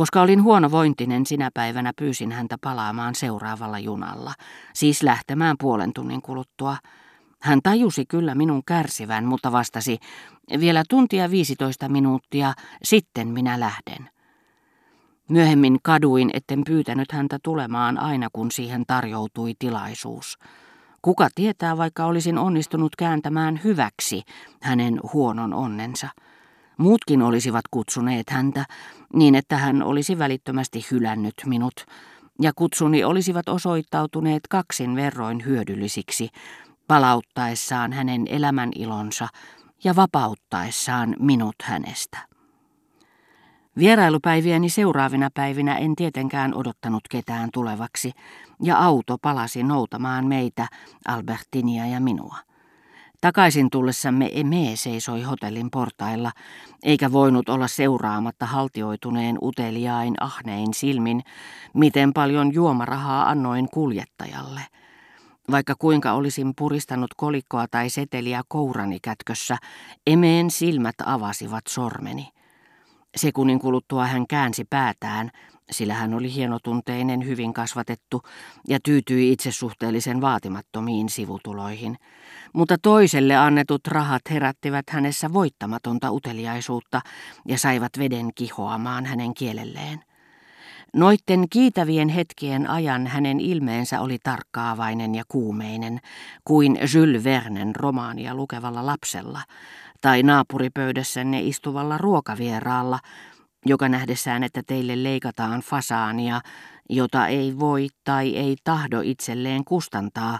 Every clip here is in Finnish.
Koska olin huonovointinen sinä päivänä pyysin häntä palaamaan seuraavalla junalla, siis lähtemään puolen tunnin kuluttua. Hän tajusi kyllä minun kärsivän, mutta vastasi, vielä tuntia 15 minuuttia, sitten minä lähden. Myöhemmin kaduin, etten pyytänyt häntä tulemaan aina kun siihen tarjoutui tilaisuus. Kuka tietää, vaikka olisin onnistunut kääntämään hyväksi hänen huonon onnensa. Muutkin olisivat kutsuneet häntä, niin että hän olisi välittömästi hylännyt minut, ja kutsuni olisivat osoittautuneet kaksin verroin hyödyllisiksi, palauttaessaan hänen elämän ilonsa ja vapauttaessaan minut hänestä. Vierailupäiviäni seuraavina päivinä en tietenkään odottanut ketään tulevaksi, ja auto palasi noutamaan meitä, Albertinia ja minua. Takaisin tullessamme Eme seisoi hotellin portailla, eikä voinut olla seuraamatta haltioituneen uteliain ahnein silmin, miten paljon juomarahaa annoin kuljettajalle. Vaikka kuinka olisin puristanut kolikkoa tai seteliä kourani kätkössä, Emeen silmät avasivat sormeni. Sekunnin kuluttua hän käänsi päätään, sillä hän oli hienotunteinen, hyvin kasvatettu ja tyytyi itsesuhteellisen vaatimattomiin sivutuloihin. Mutta toiselle annetut rahat herättivät hänessä voittamatonta uteliaisuutta ja saivat veden kihoamaan hänen kielelleen. Noitten kiitävien hetkien ajan hänen ilmeensä oli tarkkaavainen ja kuumeinen, kuin Jules Vernen romaania lukevalla lapsella, tai naapuripöydässänne istuvalla ruokavieraalla, joka nähdessään, että teille leikataan fasaania, jota ei voi tai ei tahdo itselleen kustantaa,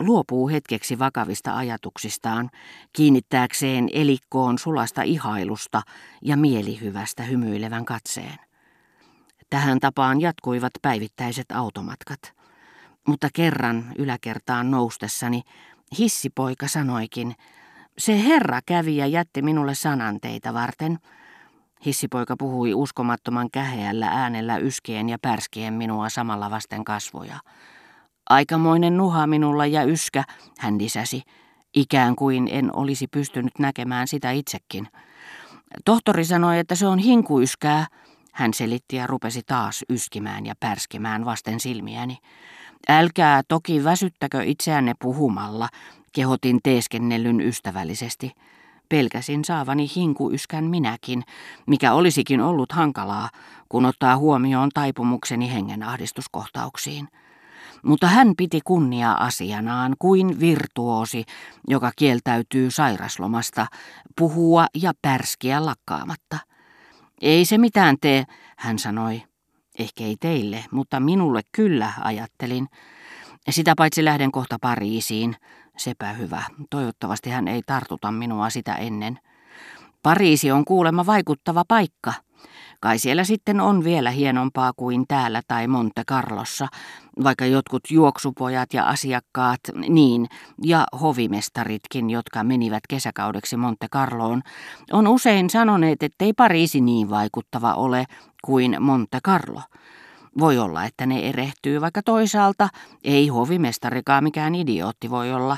luopuu hetkeksi vakavista ajatuksistaan, kiinnittääkseen elikkoon sulasta ihailusta ja mielihyvästä hymyilevän katseen. Tähän tapaan jatkuivat päivittäiset automatkat. Mutta kerran yläkertaan noustessani hissipoika sanoikin, se herra kävi ja jätti minulle sanan teitä varten. Hissipoika puhui uskomattoman käheällä äänellä yskien ja pärskien minua samalla vasten kasvoja. Aikamoinen nuha minulla ja yskä, hän lisäsi, ikään kuin en olisi pystynyt näkemään sitä itsekin. Tohtori sanoi, että se on hinkuyskää, hän selitti ja rupesi taas yskimään ja pärskimään vasten silmiäni. Älkää toki väsyttäkö itseänne puhumalla, kehotin teeskennellyn ystävällisesti. Pelkäsin saavani hinkuyskän minäkin, mikä olisikin ollut hankalaa, kun ottaa huomioon taipumukseni hengenahdistuskohtauksiin. Mutta hän piti kunnia asianaan kuin virtuosi, joka kieltäytyy sairaslomasta, puhua ja pärskiä lakkaamatta. Ei se mitään tee, hän sanoi. Ehkä ei teille, mutta minulle kyllä, ajattelin. Sitä paitsi lähden kohta Pariisiin. Sepä hyvä. Toivottavasti hän ei tartuta minua sitä ennen. Pariisi on kuulemma vaikuttava paikka. Kai siellä sitten on vielä hienompaa kuin täällä tai Monte Carlossa, vaikka jotkut juoksupojat ja asiakkaat, niin, ja hovimestaritkin, jotka menivät kesäkaudeksi Monte Carloon, on usein sanoneet, ettei Pariisi niin vaikuttava ole kuin Monte Carlo. Voi olla, että ne erehtyy, vaikka toisaalta ei hovimestarikaan mikään idiootti voi olla,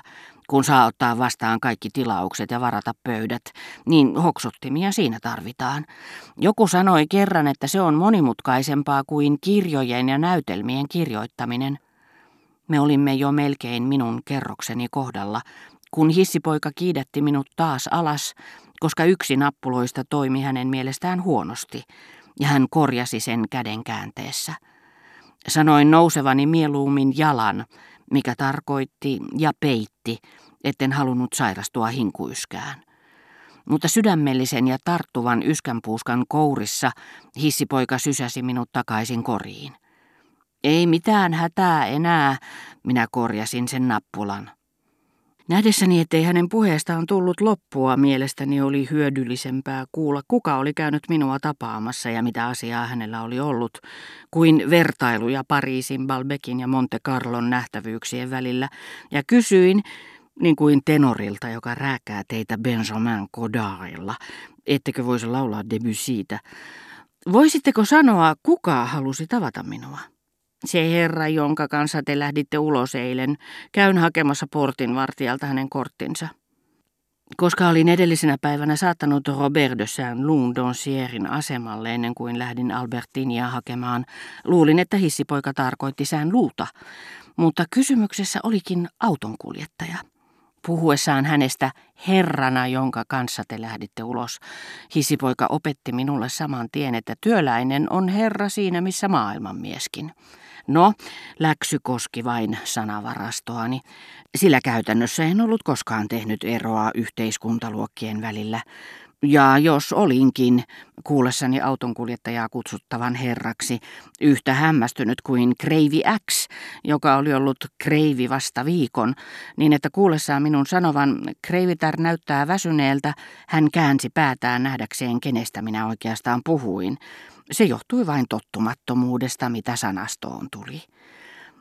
kun saa ottaa vastaan kaikki tilaukset ja varata pöydät, niin hoksottimia siinä tarvitaan. Joku sanoi kerran, että se on monimutkaisempaa kuin kirjojen ja näytelmien kirjoittaminen. Me olimme jo melkein minun kerrokseni kohdalla, kun hissipoika kiidätti minut taas alas, koska yksi nappuloista toimi hänen mielestään huonosti, ja hän korjasi sen käden käänteessä. Sanoin nousevani mieluummin jalan, mikä tarkoitti ja peitti, etten halunnut sairastua hinkuyskään. Mutta sydämellisen ja tarttuvan yskänpuuskan kourissa hissipoika sysäsi minut takaisin koriin. Ei mitään hätää enää, minä korjasin sen nappulan. Nähdessäni, ettei hänen puheestaan tullut loppua, mielestäni oli hyödyllisempää kuulla, kuka oli käynyt minua tapaamassa ja mitä asiaa hänellä oli ollut, kuin vertailuja Pariisin, Balbekin ja Monte Carlon nähtävyyksien välillä, ja kysyin, niin kuin tenorilta, joka rääkää teitä Benjamin Godardilla, ettekö voisi laulaa Debussytä. Voisitteko sanoa, kuka halusi tavata minua? Se herra, jonka kanssa te lähditte ulos eilen, käyn hakemassa portinvartijalta hänen korttinsa. Koska olin edellisenä päivänä saattanut Robert de Saint-Londonsierin asemalle ennen kuin lähdin Albertinia hakemaan, luulin, että hissipoika tarkoitti sään luuta, mutta kysymyksessä olikin autonkuljettaja. Puhuessaan hänestä herrana, jonka kanssa te lähditte ulos, hissipoika opetti minulle saman tien, että työläinen on herra siinä missä maailmanmieskin. No, läksy koski vain sanavarastoani, sillä käytännössä en ollut koskaan tehnyt eroa yhteiskuntaluokkien välillä. Ja jos olinkin, kuullessani autonkuljettajaa kutsuttavan herraksi, yhtä hämmästynyt kuin Kreivi X, joka oli ollut Kreivi vasta viikon, niin että kuullessaan minun sanovan Kreivitar näyttää väsyneeltä, hän käänsi päätään nähdäkseen, kenestä minä oikeastaan puhuin. Se johtui vain tottumattomuudesta, mitä sanastoon tuli.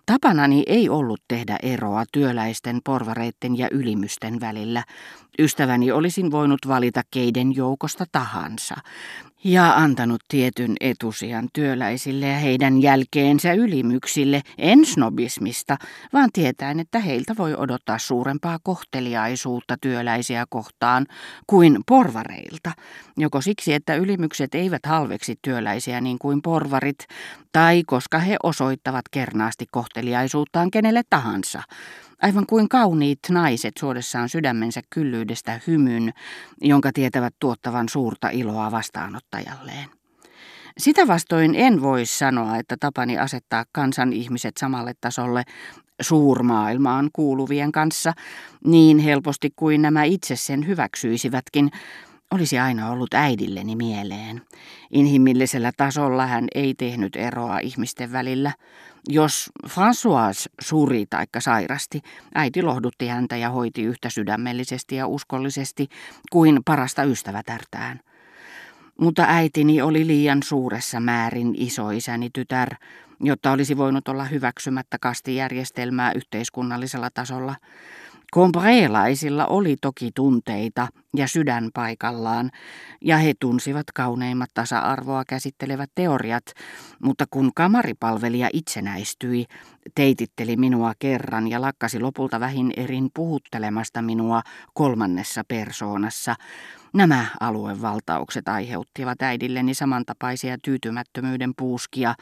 Tapanani ei ollut tehdä eroa työläisten, porvareitten ja ylimysten välillä. Ystäväni olisin voinut valita keiden joukosta tahansa ja antanut tietyn etusijan työläisille ja heidän jälkeensä ylimyksille, en snobismista, vaan tietäen, että heiltä voi odottaa suurempaa kohteliaisuutta työläisiä kohtaan kuin porvareilta, joko siksi, että ylimykset eivät halveksi työläisiä niin kuin porvarit, tai koska he osoittavat kernaasti kohteliaisuuttaan kenelle tahansa, aivan kuin kauniit naiset suodessaan sydämensä kyllyydestä hymyn, jonka tietävät tuottavan suurta iloa vastaanottajalleen. Sitä vastoin en voi sanoa, että tapani asettaa kansan ihmiset samalle tasolle suurmaailmaan kuuluvien kanssa niin helposti kuin nämä itse sen hyväksyisivätkin, olisi aina ollut äidilleni mieleen. Inhimillisellä tasolla hän ei tehnyt eroa ihmisten välillä. Jos François suri taikka sairasti, äiti lohdutti häntä ja hoiti yhtä sydämellisesti ja uskollisesti kuin parasta ystävätärtään. Mutta äitini oli liian suuressa määrin isoisäni tytär, jotta olisi voinut olla hyväksymättä kastijärjestelmää yhteiskunnallisella tasolla. Kompreelaisilla oli toki tunteita ja sydän paikallaan, ja he tunsivat kauneimmat tasa-arvoa käsittelevät teoriat, mutta kun kamaripalvelija itsenäistyi, teititteli minua kerran ja lakkasi lopulta vähin erin puhuttelemasta minua kolmannessa persoonassa, Nämä aluevaltaukset aiheuttivat äidilleni samantapaisia tyytymättömyyden puuskia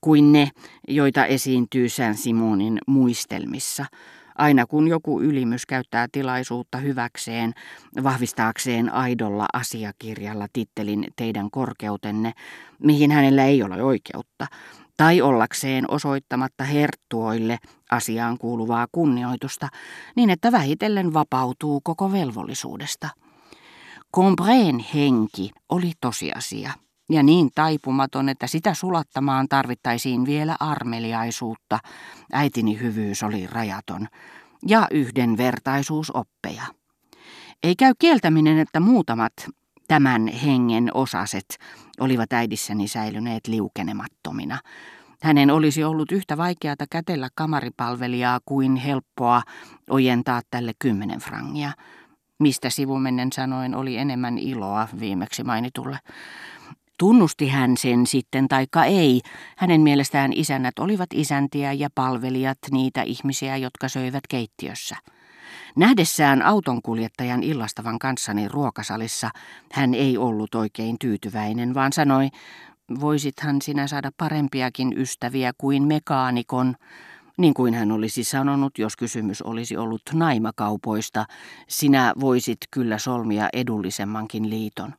kuin ne, joita esiintyy Saint-Simonin muistelmissa – aina kun joku ylimys käyttää tilaisuutta hyväkseen, vahvistaakseen aidolla asiakirjalla tittelin teidän korkeutenne, mihin hänellä ei ole oikeutta, tai ollakseen osoittamatta herttuoille asiaan kuuluvaa kunnioitusta, niin että vähitellen vapautuu koko velvollisuudesta. Combreen henki oli tosiasia ja niin taipumaton, että sitä sulattamaan tarvittaisiin vielä armeliaisuutta. Äitini hyvyys oli rajaton ja yhdenvertaisuusoppeja. Ei käy kieltäminen, että muutamat tämän hengen osaset olivat äidissäni säilyneet liukenemattomina. Hänen olisi ollut yhtä vaikeata kätellä kamaripalvelijaa kuin helppoa ojentaa tälle kymmenen frangia, mistä sivumennen sanoen oli enemmän iloa viimeksi mainitulle. Tunnusti hän sen sitten taikka ei, hänen mielestään isännät olivat isäntiä ja palvelijat niitä ihmisiä, jotka söivät keittiössä. Nähdessään autonkuljettajan illastavan kanssani ruokasalissa hän ei ollut oikein tyytyväinen, vaan sanoi, voisithan sinä saada parempiakin ystäviä kuin mekaanikon, niin kuin hän olisi sanonut, jos kysymys olisi ollut naimakaupoista, sinä voisit kyllä solmia edullisemmankin liiton.